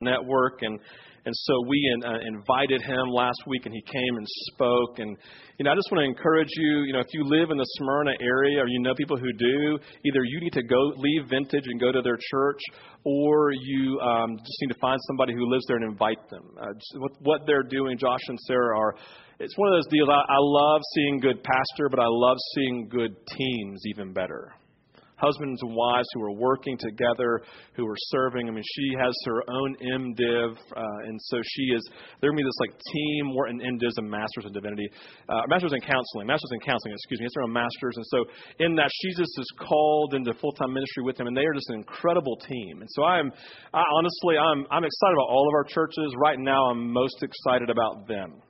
network and and so we in, uh, invited him last week and he came and spoke and you know I just want to encourage you you know if you live in the Smyrna area or you know people who do either you need to go leave vintage and go to their church or you um, just need to find somebody who lives there and invite them. Uh, what, what they're doing Josh and Sarah are it's one of those deals. I, I love seeing good pastor but I love seeing good teams even better husbands and wives who are working together, who are serving. I mean, she has her own MDiv, uh, and so she is. They're going to be this like team. Wharton MDiv a master's in divinity, uh, master's in counseling, master's in counseling. Excuse me, it's her own master's, and so in that she just is called into full time ministry with them, and they are just an incredible team. And so I'm, I, honestly, I'm I'm excited about all of our churches right now. I'm most excited about them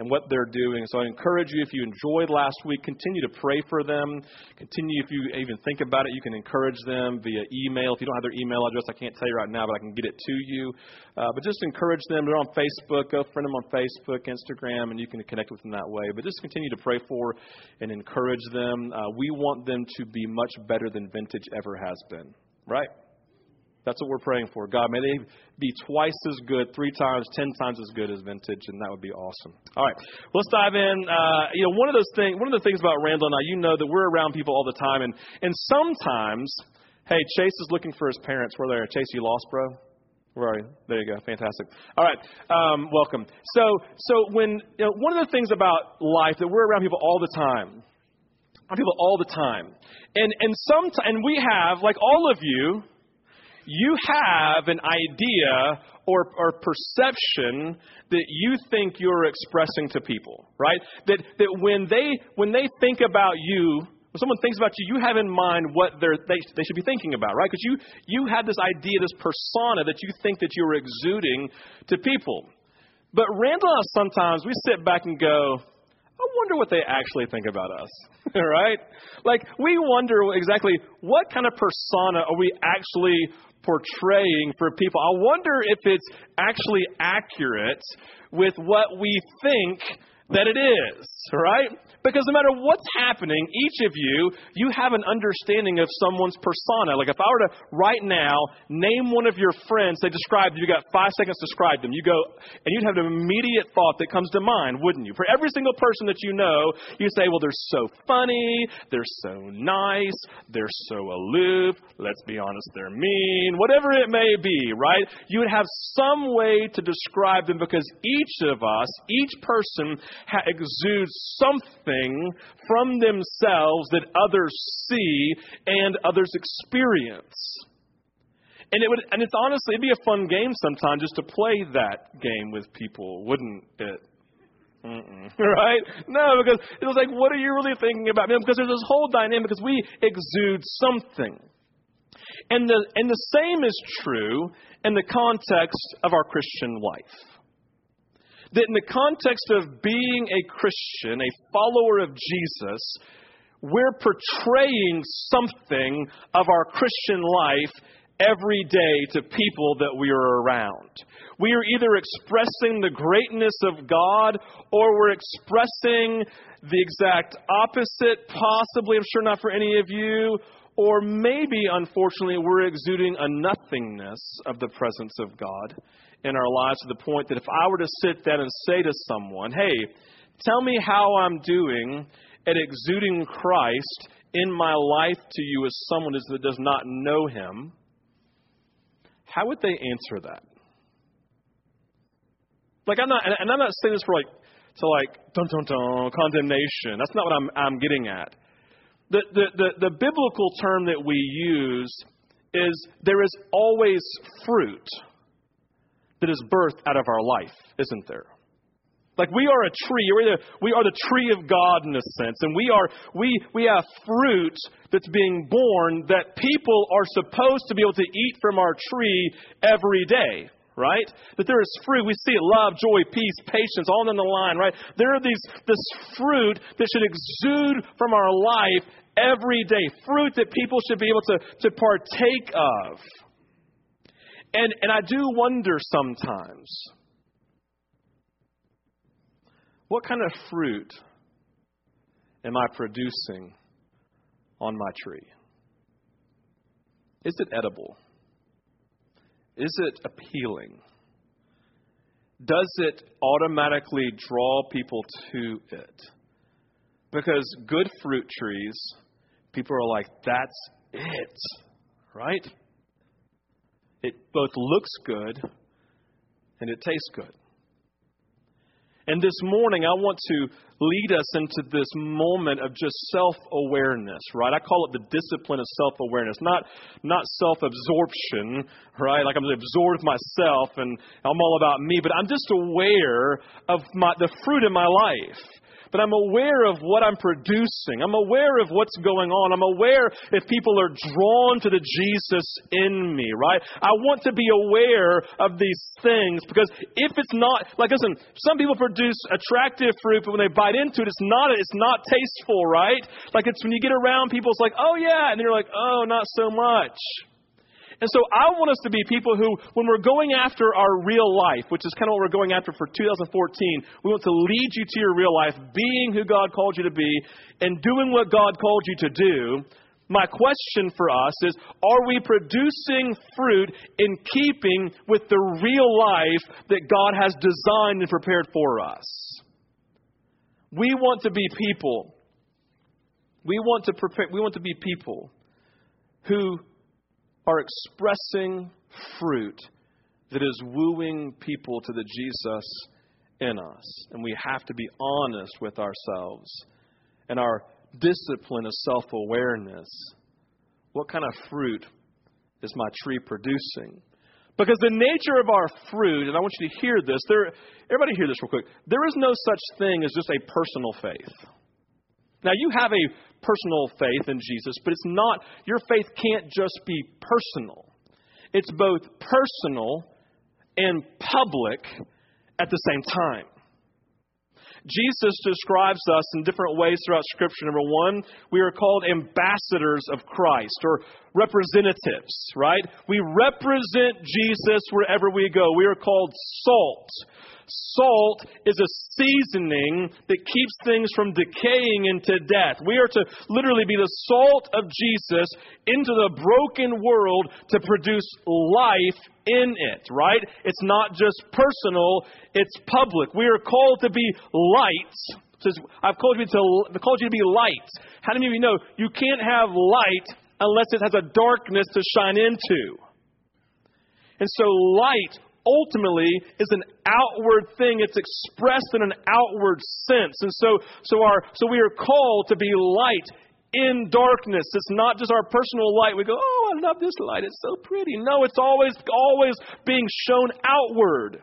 and what they're doing. So I encourage you, if you enjoyed last week, continue to pray for them. Continue, if you even think about it, you can encourage them via email. If you don't have their email address, I can't tell you right now, but I can get it to you. Uh, but just encourage them. They're on Facebook. Go friend them on Facebook, Instagram, and you can connect with them that way. But just continue to pray for and encourage them. Uh, we want them to be much better than Vintage ever has been, right? That's what we're praying for. God, may they be twice as good, three times, ten times as good as vintage, and that would be awesome. All right, let's dive in. Uh, you know, one of those things, one of the things about Randall and I, you know that we're around people all the time, and and sometimes, hey, Chase is looking for his parents. Where they are? Chase, you lost, bro. Where are you? There you go. Fantastic. All right. Um, welcome. So, so when you know, one of the things about life that we're around people all the time, around people all the time, and and some and we have like all of you you have an idea or, or perception that you think you're expressing to people, right? That, that when, they, when they think about you, when someone thinks about you, you have in mind what they're, they, they should be thinking about, right? Because you, you have this idea, this persona that you think that you're exuding to people. But Randall sometimes, we sit back and go, I wonder what they actually think about us, right? Like, we wonder exactly what kind of persona are we actually portraying for people. I wonder if it's actually accurate with what we think that it is, right? Because no matter what's happening, each of you, you have an understanding of someone's persona. Like if I were to right now name one of your friends, they described you, got five seconds to describe them. You go, and you'd have an immediate thought that comes to mind, wouldn't you? For every single person that you know, you say, well, they're so funny, they're so nice, they're so aloof, let's be honest, they're mean, whatever it may be, right? You would have some way to describe them because each of us, each person ha- exudes something from themselves that others see and others experience. And it would, and it's honestly, it'd be a fun game sometimes just to play that game with people, wouldn't it? Mm-mm. Right? No, because it was like, what are you really thinking about? Because there's this whole dynamic because we exude something. And the, and the same is true in the context of our Christian life that in the context of being a Christian, a follower of Jesus, we're portraying something of our Christian life every day to people that we are around. We are either expressing the greatness of God or we're expressing the exact opposite, possibly, I'm sure not for any of you, or maybe, unfortunately, we're exuding a nothingness of the presence of God in our lives to the point that if I were to sit down and say to someone, hey, tell me how I'm doing at exuding Christ in my life to you as someone that does not know him, how would they answer that? Like I'm not, and I'm not saying this for like to like dun dun dun condemnation. That's not what I'm I'm getting at. The the the, the biblical term that we use is there is always fruit that is birthed out of our life, isn't there? Like we are a tree. We're the, we are the tree of God in a sense. And we are we we have fruit that's being born that people are supposed to be able to eat from our tree every day. Right? That there is fruit. We see it love, joy, peace, patience, all in the line, right? There are these this fruit that should exude from our life every day. Fruit that people should be able to, to partake of. And, and I do wonder sometimes what kind of fruit am I producing on my tree? Is it edible? Is it appealing? does it automatically draw people to it? Because good fruit trees, people are like, that's it, right? It both looks good and it tastes good. And this morning, I want to lead us into this moment of just self awareness, right? I call it the discipline of self awareness, not, not self absorption, right? Like I'm absorbed myself and I'm all about me, but I'm just aware of my, the fruit in my life but I'm aware of what I'm producing. I'm aware of what's going on. I'm aware if people are drawn to the Jesus in me, right? I want to be aware of these things because if it's not, like, listen, some people produce attractive fruit, but when they bite into it, it's not, it's not tasteful, right? Like, it's when you get around people, it's like, oh yeah, and then you're like, oh, not so much. And so I want us to be people who, when we're going after our real life, which is kind of what we're going after for 2014, we want to lead you to your real life, being who God called you to be, and doing what God called you to do. My question for us is Are we producing fruit in keeping with the real life that God has designed and prepared for us? We want to be people. We want to prepare, we want to be people who are expressing fruit that is wooing people to the Jesus in us. And we have to be honest with ourselves and our discipline of self awareness. What kind of fruit is my tree producing? Because the nature of our fruit, and I want you to hear this, there, everybody hear this real quick. There is no such thing as just a personal faith. Now, you have a personal faith in Jesus, but it's not, your faith can't just be personal. It's both personal and public at the same time. Jesus describes us in different ways throughout Scripture. Number one, we are called ambassadors of Christ or representatives, right? We represent Jesus wherever we go. We are called salt. Salt is a seasoning that keeps things from decaying into death. We are to literally be the salt of Jesus into the broken world to produce life in it, right? It's not just personal, it's public. We are called to be lights. Says, I've called you to called you to be light. How many of you know you can't have light unless it has a darkness to shine into? And so light ultimately is an outward thing. It's expressed in an outward sense. And so, so, our, so we are called to be light in darkness. It's not just our personal light. We go, oh, I love this light. It's so pretty. No, it's always, always being shown outward.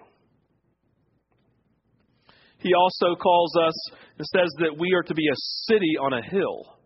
He also calls us and says that we are to be a city on a hill.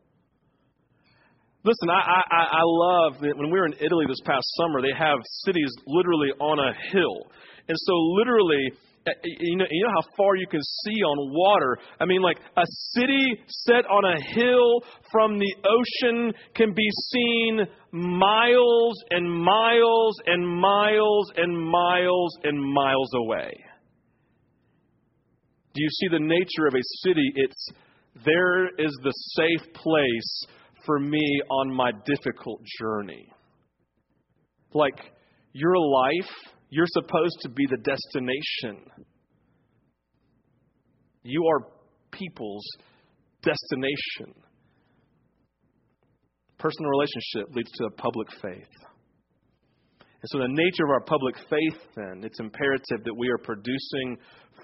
Listen, I, I, I love that when we were in Italy this past summer, they have cities literally on a hill. And so, literally, eh, eh, you know, you know how far you can see on water. I mean, like a city set on a hill from the ocean can be seen miles and miles and miles and miles and miles away. Do you see the nature of a city? It's there is the safe place for me on my difficult journey. Like, your life, you're supposed to be the destination. You are people's destination. Personal relationship leads to a public faith. And so, the nature of our public faith, then, it's imperative that we are producing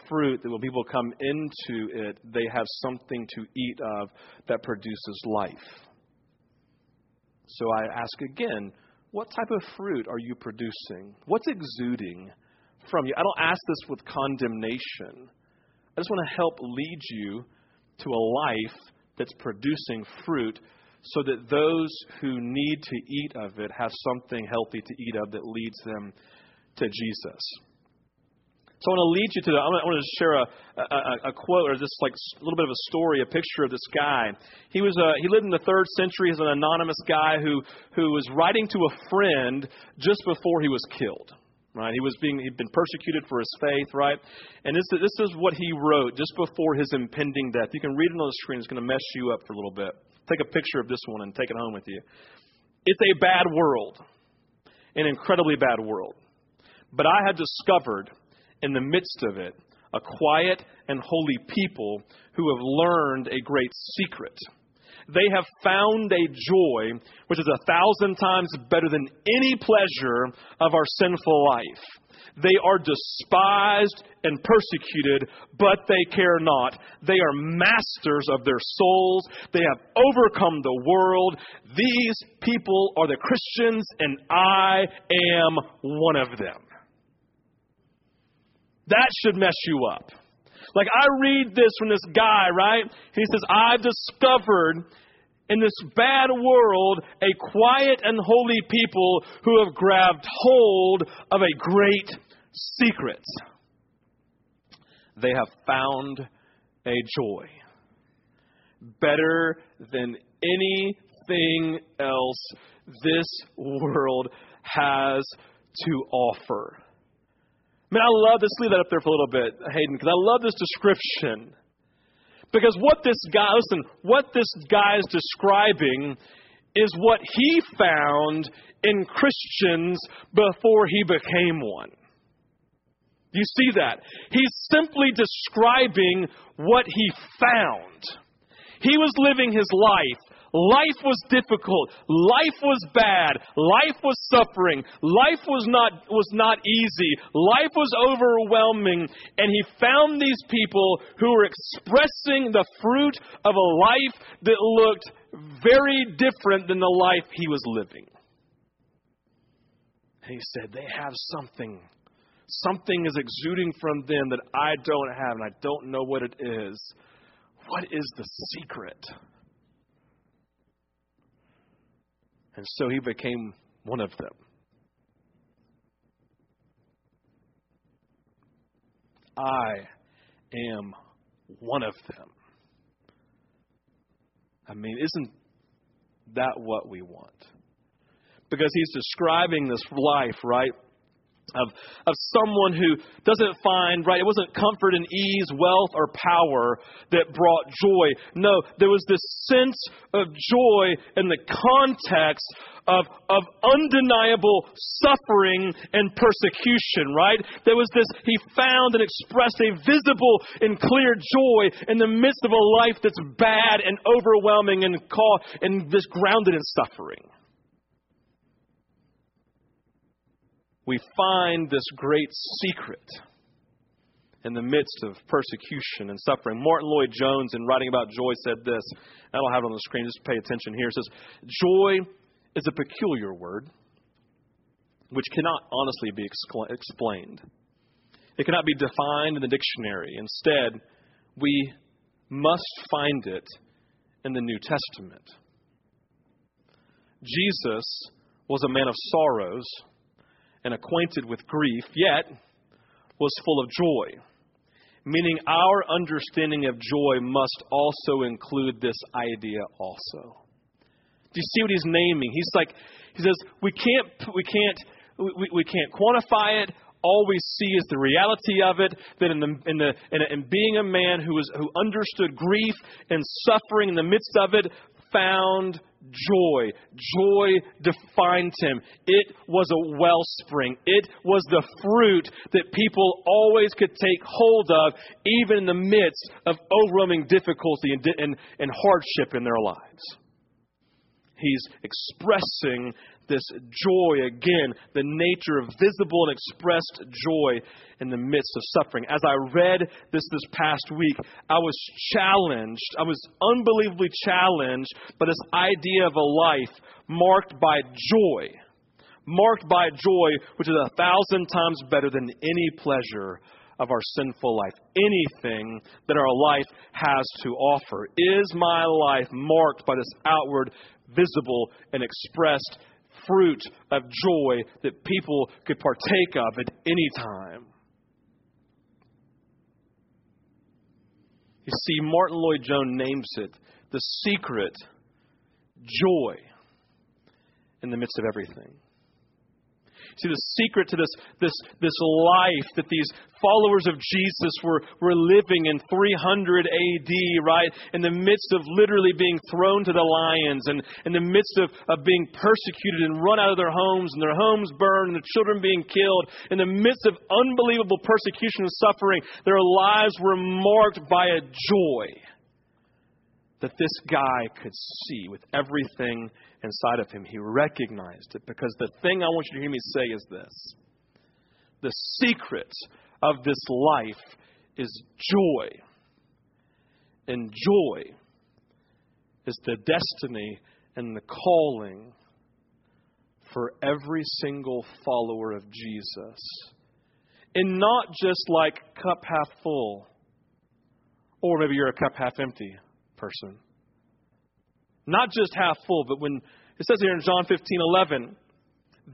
fruit that when people come into it, they have something to eat of that produces life. So I ask again, what type of fruit are you producing? What's exuding from you? I don't ask this with condemnation. I just want to help lead you to a life that's producing fruit so that those who need to eat of it have something healthy to eat of that leads them to Jesus. So I want to lead you to the, I want to share a, a, a, quote or just like a little bit of a story, a picture of this guy. He was a, he lived in the third century as an anonymous guy who, who was writing to a friend just before he was killed. Right? He was being, he'd been persecuted for his faith, right? And this, this is what he wrote just before his impending death. You can read it on the screen. It's going to mess you up for a little bit. Take a picture of this one and take it home with you. It's a bad world, an incredibly bad world. But I have discovered in the midst of it, a quiet and holy people who have learned a great secret. They have found a joy which is a thousand times better than any pleasure of our sinful life. They are despised and persecuted, but they care not. They are masters of their souls. They have overcome the world. These people are the Christians, and I am one of them. That should mess you up. Like, I read this from this guy, right? He says, I've discovered in this bad world a quiet and holy people who have grabbed hold of a great secret. They have found a joy better than anything else this world has to offer. I mean, I love this. Leave that up there for a little bit, Hayden, because I love this description. Because what this guy, listen, what this guy is describing is what he found in Christians before he became one. You see that? He's simply describing what he found. He was living his life Life was difficult. Life was bad. Life was suffering. Life was not, was not easy. Life was overwhelming. And he found these people who were expressing the fruit of a life that looked very different than the life he was living. And he said, They have something. Something is exuding from them that I don't have, and I don't know what it is. What is the secret? And so he became one of them. I am one of them. I mean, isn't that what we want? Because he's describing this life, right? Of, of someone who doesn't find, right, it wasn't comfort and ease, wealth, or power that brought joy. No, there was this sense of joy in the context of, of undeniable suffering and persecution, right? There was this, he found and expressed a visible and clear joy in the midst of a life that's bad and overwhelming and, call, and this grounded in suffering. We find this great secret in the midst of persecution and suffering. Martyn Lloyd-Jones, in writing about joy, said this. I don't have it on the screen, just pay attention here. It says, Joy is a peculiar word which cannot honestly be excla- explained. It cannot be defined in the dictionary. Instead, we must find it in the New Testament. Jesus was a man of sorrows and acquainted with grief, yet was full of joy. Meaning, our understanding of joy must also include this idea also. Do you see what he's naming? He's like, he says, we can't, we can't, we, we can't quantify it. All we see is the reality of it. That in the in the in, in being a man who was who understood grief and suffering in the midst of it, found joy. Joy defined him. It was a wellspring. It was the fruit that people always could take hold of, even in the midst of overwhelming difficulty and, and, and hardship in their lives. He's expressing this joy again, the nature of visible and expressed joy in the midst of suffering. As I read this this past week, I was challenged, I was unbelievably challenged by this idea of a life marked by joy. Marked by joy, which is a thousand times better than any pleasure of our sinful life. Anything that our life has to offer. Is my life marked by this outward, visible, and expressed fruit of joy that people could partake of at any time. You see, Martyn Lloyd-Jones names it the secret joy in the midst of everything. See the secret to this, this, this life that these followers of Jesus were, were living in 300 AD, right? In the midst of literally being thrown to the lions and in the midst of, of being persecuted and run out of their homes and their homes burned and their children being killed. In the midst of unbelievable persecution and suffering, their lives were marked by a joy that this guy could see with everything inside of him. He recognized it because the thing I want you to hear me say is this the secret of this life is joy. And joy is the destiny and the calling for every single follower of Jesus. And not just like cup half full, or maybe you're a cup half empty person. Not just half full, but when it says here in John 15 11,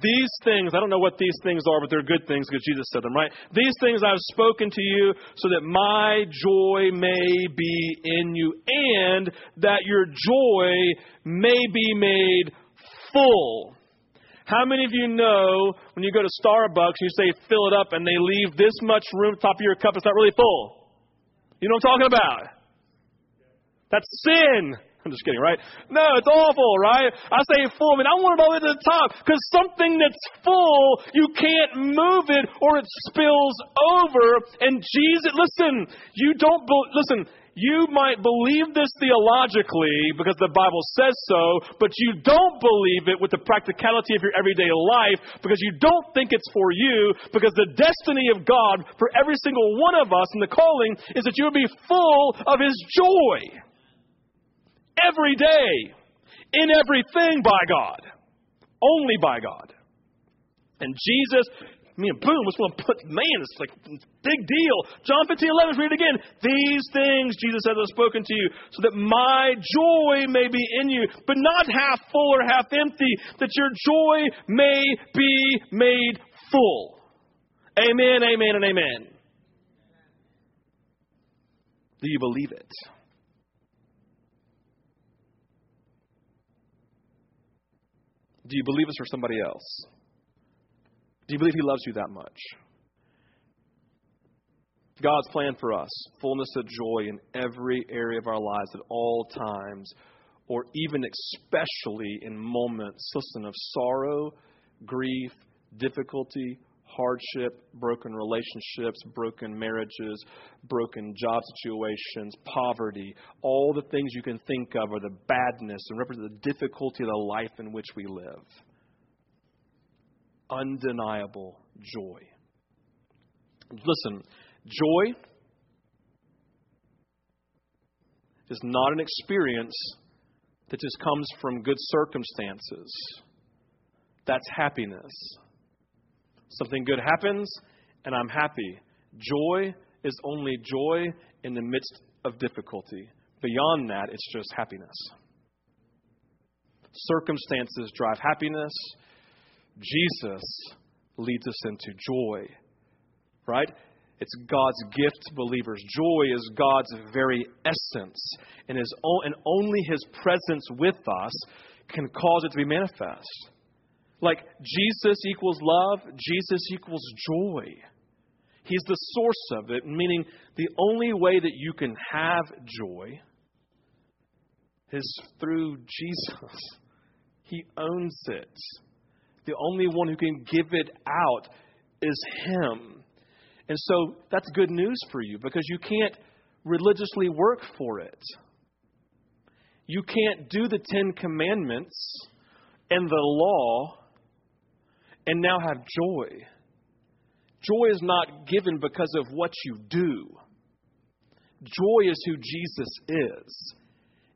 these things, I don't know what these things are, but they're good things because Jesus said them, right? These things I've spoken to you so that my joy may be in you and that your joy may be made full. How many of you know when you go to Starbucks and you say fill it up and they leave this much room top of your cup, it's not really full? You know what I'm talking about? That's sin. I'm just kidding, right? No, it's awful, right? I say full. I mean, I want it all the way to the top because something that's full, you can't move it or it spills over. And Jesus, listen, you don't, be, listen, you might believe this theologically because the Bible says so, but you don't believe it with the practicality of your everyday life because you don't think it's for you because the destiny of God for every single one of us in the calling is that you would be full of His joy every day, in everything by God, only by God. And Jesus, I mean, boom, was going to put, man, it's like big deal. John 15, 11, read it again. These things Jesus has spoken to you, so that my joy may be in you, but not half full or half empty, that your joy may be made full. Amen, amen, and amen. Do you believe it? Do you believe it's for somebody else? Do you believe He loves you that much? God's plan for us, fullness of joy in every area of our lives at all times, or even especially in moments, listen, of sorrow, grief, difficulty, hardship, broken relationships, broken marriages, broken job situations, poverty, all the things you can think of are the badness and represent the difficulty of the life in which we live. Undeniable joy. Listen, joy is not an experience that just comes from good circumstances. That's happiness. Something good happens, and I'm happy. Joy is only joy in the midst of difficulty. Beyond that, it's just happiness. Circumstances drive happiness. Jesus leads us into joy. Right? It's God's gift to believers. Joy is God's very essence, and, his, and only His presence with us can cause it to be manifest. Like Jesus equals love, Jesus equals joy. He's the source of it, meaning the only way that you can have joy is through Jesus. He owns it. The only one who can give it out is Him. And so that's good news for you because you can't religiously work for it. You can't do the Ten Commandments and the law and now have joy. Joy is not given because of what you do. Joy is who Jesus is.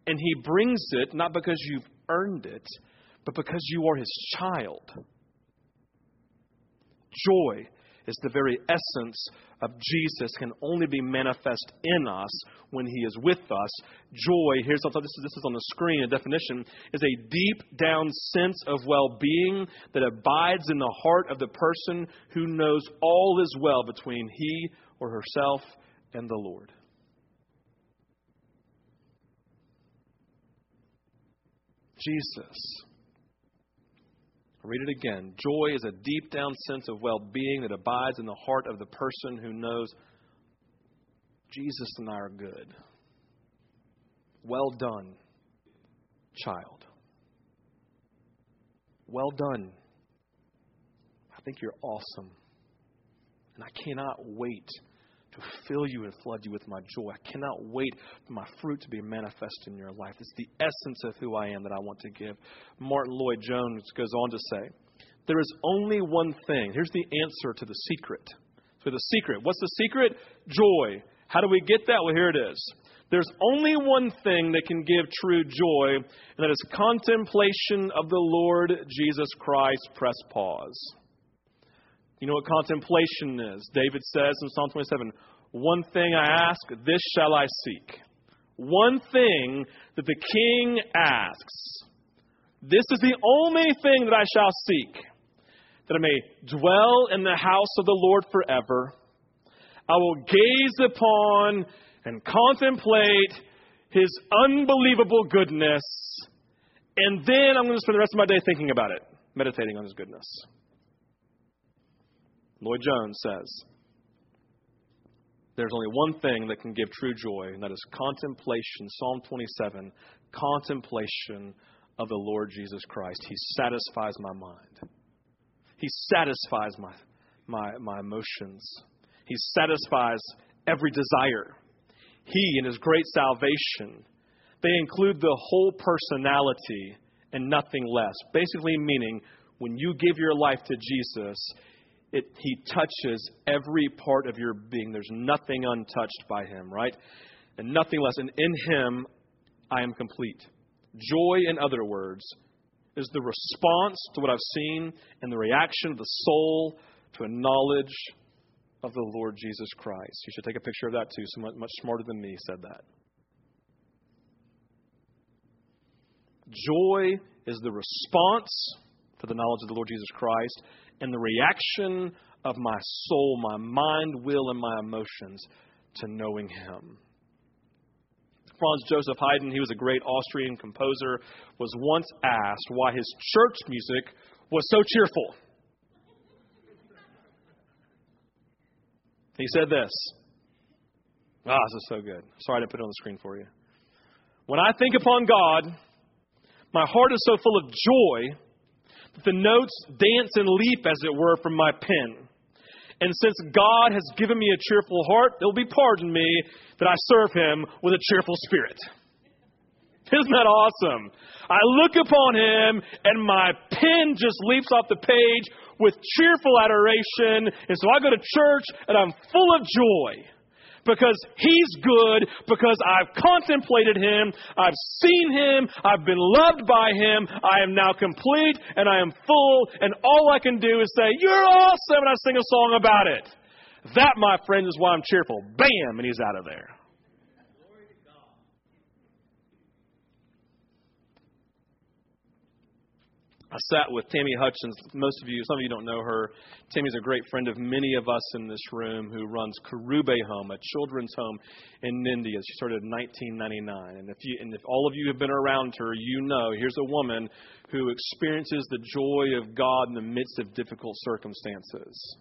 And he brings it not because you've earned it, but because you are his child. Joy is the very essence of Jesus can only be manifest in us when he is with us. Joy, here's this is, this is on the screen, a definition, is a deep down sense of well being that abides in the heart of the person who knows all is well between he or herself and the Lord. Jesus read it again. Joy is a deep down sense of well being that abides in the heart of the person who knows Jesus and I are good. Well done, child. Well done. I think you're awesome. And I cannot wait to fill you and flood you with my joy. I cannot wait for my fruit to be manifest in your life. It's the essence of who I am that I want to give. Martyn Lloyd-Jones goes on to say, There is only one thing. Here's the answer to the secret. So, the secret. What's the secret? Joy. How do we get that? Well, here it is. There's only one thing that can give true joy, and that is contemplation of the Lord Jesus Christ. Press pause. You know what contemplation is? David says in Psalm 27 One thing I ask, this shall I seek. One thing that the king asks. This is the only thing that I shall seek, that I may dwell in the house of the Lord forever. I will gaze upon and contemplate his unbelievable goodness. And then I'm going to spend the rest of my day thinking about it, meditating on his goodness. Lloyd-Jones says, There's only one thing that can give true joy, and that is contemplation. Psalm 27 contemplation of the Lord Jesus Christ. He satisfies my mind, He satisfies my, my, my emotions, He satisfies every desire. He, and His great salvation, they include the whole personality and nothing less. Basically, meaning when you give your life to Jesus, it, he touches every part of your being. There's nothing untouched by him, right? And nothing less. And in him, I am complete. Joy, in other words, is the response to what I've seen and the reaction of the soul to a knowledge of the Lord Jesus Christ. You should take a picture of that too. Someone much smarter than me said that. Joy is the response to the knowledge of the Lord Jesus Christ and the reaction of my soul, my mind, will, and my emotions to knowing Him. Franz Joseph Haydn, he was a great Austrian composer, was once asked why his church music was so cheerful. He said this. Ah, oh, this is so good. Sorry to put it on the screen for you. When I think upon God, my heart is so full of joy the notes dance and leap, as it were, from my pen. And since God has given me a cheerful heart, it will be pardoned me that I serve him with a cheerful spirit. Isn't that awesome? I look upon him and my pen just leaps off the page with cheerful adoration. And so I go to church and I'm full of joy because He's good, because I've contemplated Him, I've seen Him, I've been loved by Him, I am now complete and I am full, and all I can do is say, You're awesome, and I sing a song about it. That, my friends, is why I'm cheerful. Bam, and He's out of there. I sat with Tammy Hutchins. Most of you, some of you don't know her. Tammy's a great friend of many of us in this room who runs Karube Home, a children's home in India. She started in 1999. And if, you, and if all of you have been around her, you know here's a woman who experiences the joy of God in the midst of difficult circumstances.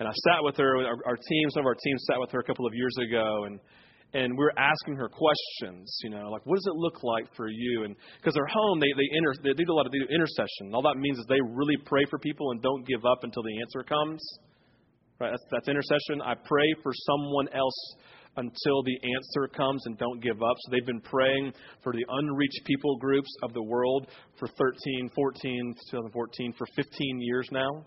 And I sat with her, our, our team, some of our team sat with her a couple of years ago, and and we're asking her questions, you know, like what does it look like for you? And because they're home, they they, inter, they do a lot of they do intercession. All that means is they really pray for people and don't give up until the answer comes. Right? That's that's intercession. I pray for someone else until the answer comes and don't give up. So they've been praying for the unreached people groups of the world for 13, 14, 2014 for 15 years now.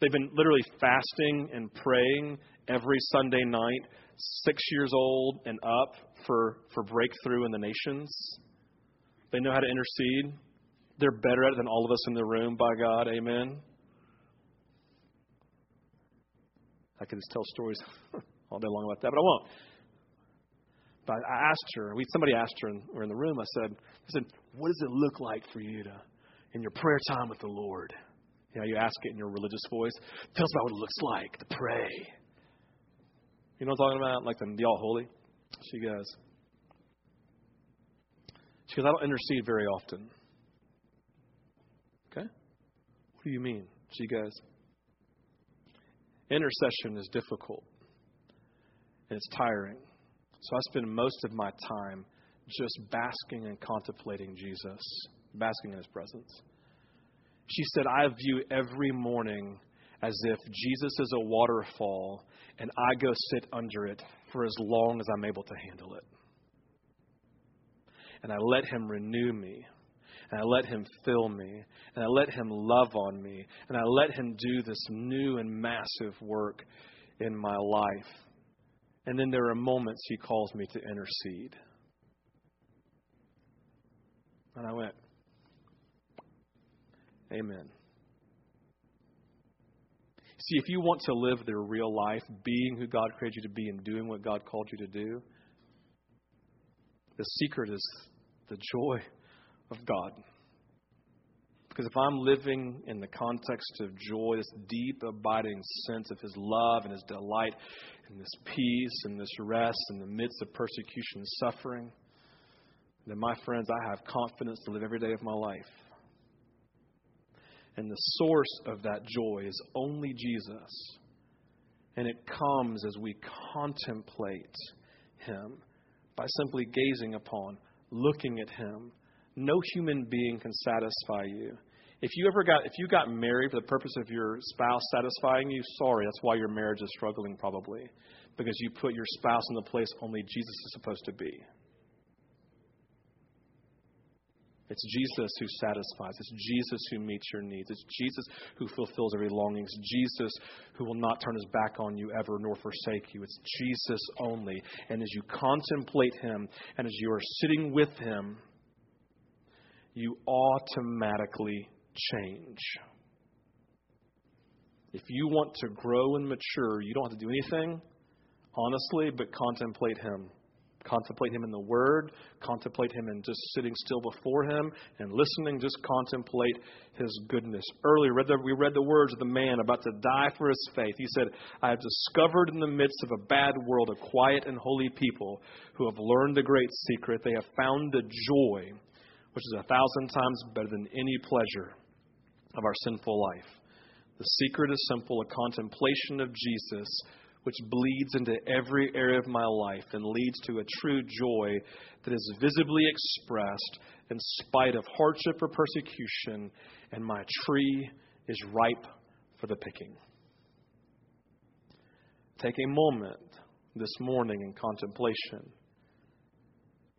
They've been literally fasting and praying every Sunday night six years old and up for, for breakthrough in the nations. They know how to intercede. They're better at it than all of us in the room, by God. Amen. I could just tell stories all day long about that, but I won't. But I asked her, we, somebody asked her, and we're in the room. I said, I said, what does it look like for you to, in your prayer time with the Lord? You know, you ask it in your religious voice. Tell us about what it looks like to pray. You know what I'm talking about? Like the, the all holy? She goes, She goes, I don't intercede very often. Okay. What do you mean? She goes, Intercession is difficult and it's tiring. So I spend most of my time just basking and contemplating Jesus, basking in his presence. She said, I view every morning as if Jesus is a waterfall and I go sit under it for as long as I'm able to handle it. And I let him renew me. And I let him fill me. And I let him love on me. And I let him do this new and massive work in my life. And then there are moments he calls me to intercede. And I went, Amen. See, if you want to live the real life, being who God created you to be and doing what God called you to do, the secret is the joy of God. Because if I'm living in the context of joy, this deep, abiding sense of His love and His delight, and this peace and this rest in the midst of persecution and suffering, then, my friends, I have confidence to live every day of my life. And the source of that joy is only Jesus. And it comes as we contemplate Him by simply gazing upon, looking at Him. No human being can satisfy you. If you ever got if you got married for the purpose of your spouse satisfying you, sorry, that's why your marriage is struggling probably. Because you put your spouse in the place only Jesus is supposed to be. It's Jesus who satisfies. It's Jesus who meets your needs. It's Jesus who fulfills every longing. It's Jesus who will not turn his back on you ever nor forsake you. It's Jesus only. And as you contemplate him and as you are sitting with him, you automatically change. If you want to grow and mature, you don't have to do anything, honestly, but contemplate him. Contemplate Him in the Word, contemplate Him in just sitting still before Him and listening. Just contemplate His goodness. Earlier, read the, we read the words of the man about to die for his faith. He said, I have discovered in the midst of a bad world a quiet and holy people who have learned the great secret. They have found the joy, which is a thousand times better than any pleasure of our sinful life. The secret is simple a contemplation of Jesus which bleeds into every area of my life and leads to a true joy that is visibly expressed in spite of hardship or persecution, and my tree is ripe for the picking. Take a moment this morning in contemplation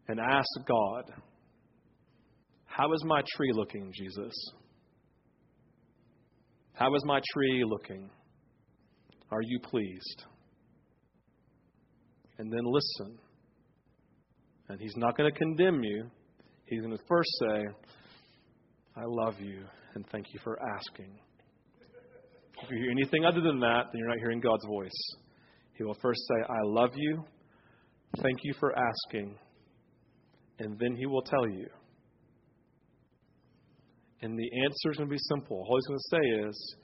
and ask God, How is my tree looking, Jesus? How is my tree looking? Are you pleased? And then listen. And he's not going to condemn you. He's going to first say, I love you and thank you for asking. If you hear anything other than that, then you're not hearing God's voice. He will first say, I love you, thank you for asking, and then he will tell you. And the answer is going to be simple. All he's going to say is,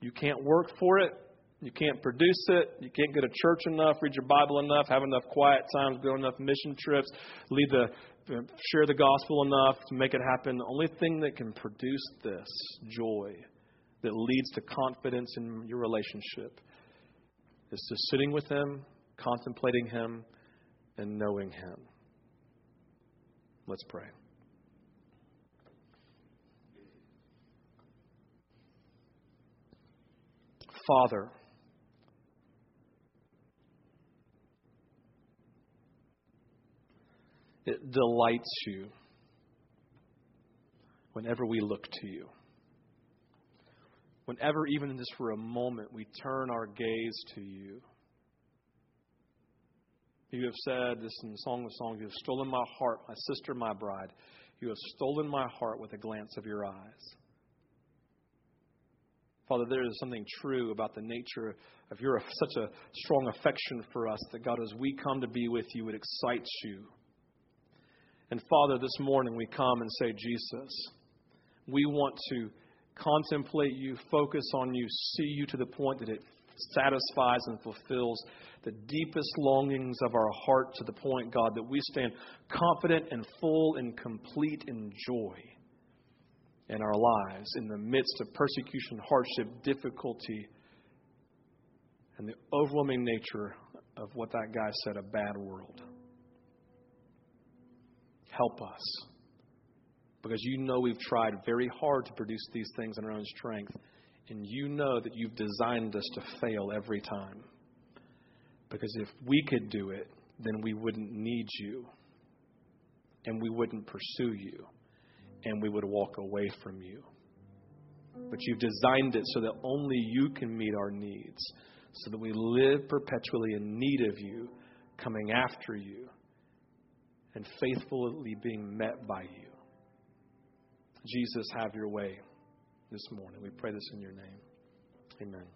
you can't work for it, you can't produce it. You can't go to church enough, read your Bible enough, have enough quiet times, go enough mission trips, lead the share the gospel enough to make it happen. The only thing that can produce this joy that leads to confidence in your relationship is just sitting with Him, contemplating Him, and knowing Him. Let's pray. Father, It delights you whenever we look to you. Whenever, even just for a moment, we turn our gaze to you. You have said this in the Song of Songs You have stolen my heart, my sister, my bride. You have stolen my heart with a glance of your eyes. Father, there is something true about the nature of your such a strong affection for us that God, as we come to be with you, it excites you. And Father, this morning we come and say, Jesus, we want to contemplate you, focus on you, see you to the point that it satisfies and fulfills the deepest longings of our heart to the point, God, that we stand confident and full and complete in joy in our lives in the midst of persecution, hardship, difficulty, and the overwhelming nature of what that guy said a bad world. Help us. Because you know we've tried very hard to produce these things in our own strength, and you know that you've designed us to fail every time. Because if we could do it, then we wouldn't need you, and we wouldn't pursue you, and we would walk away from you. But you've designed it so that only you can meet our needs, so that we live perpetually in need of you, coming after you, and faithfully being met by you. Jesus, have your way this morning. We pray this in your name. Amen.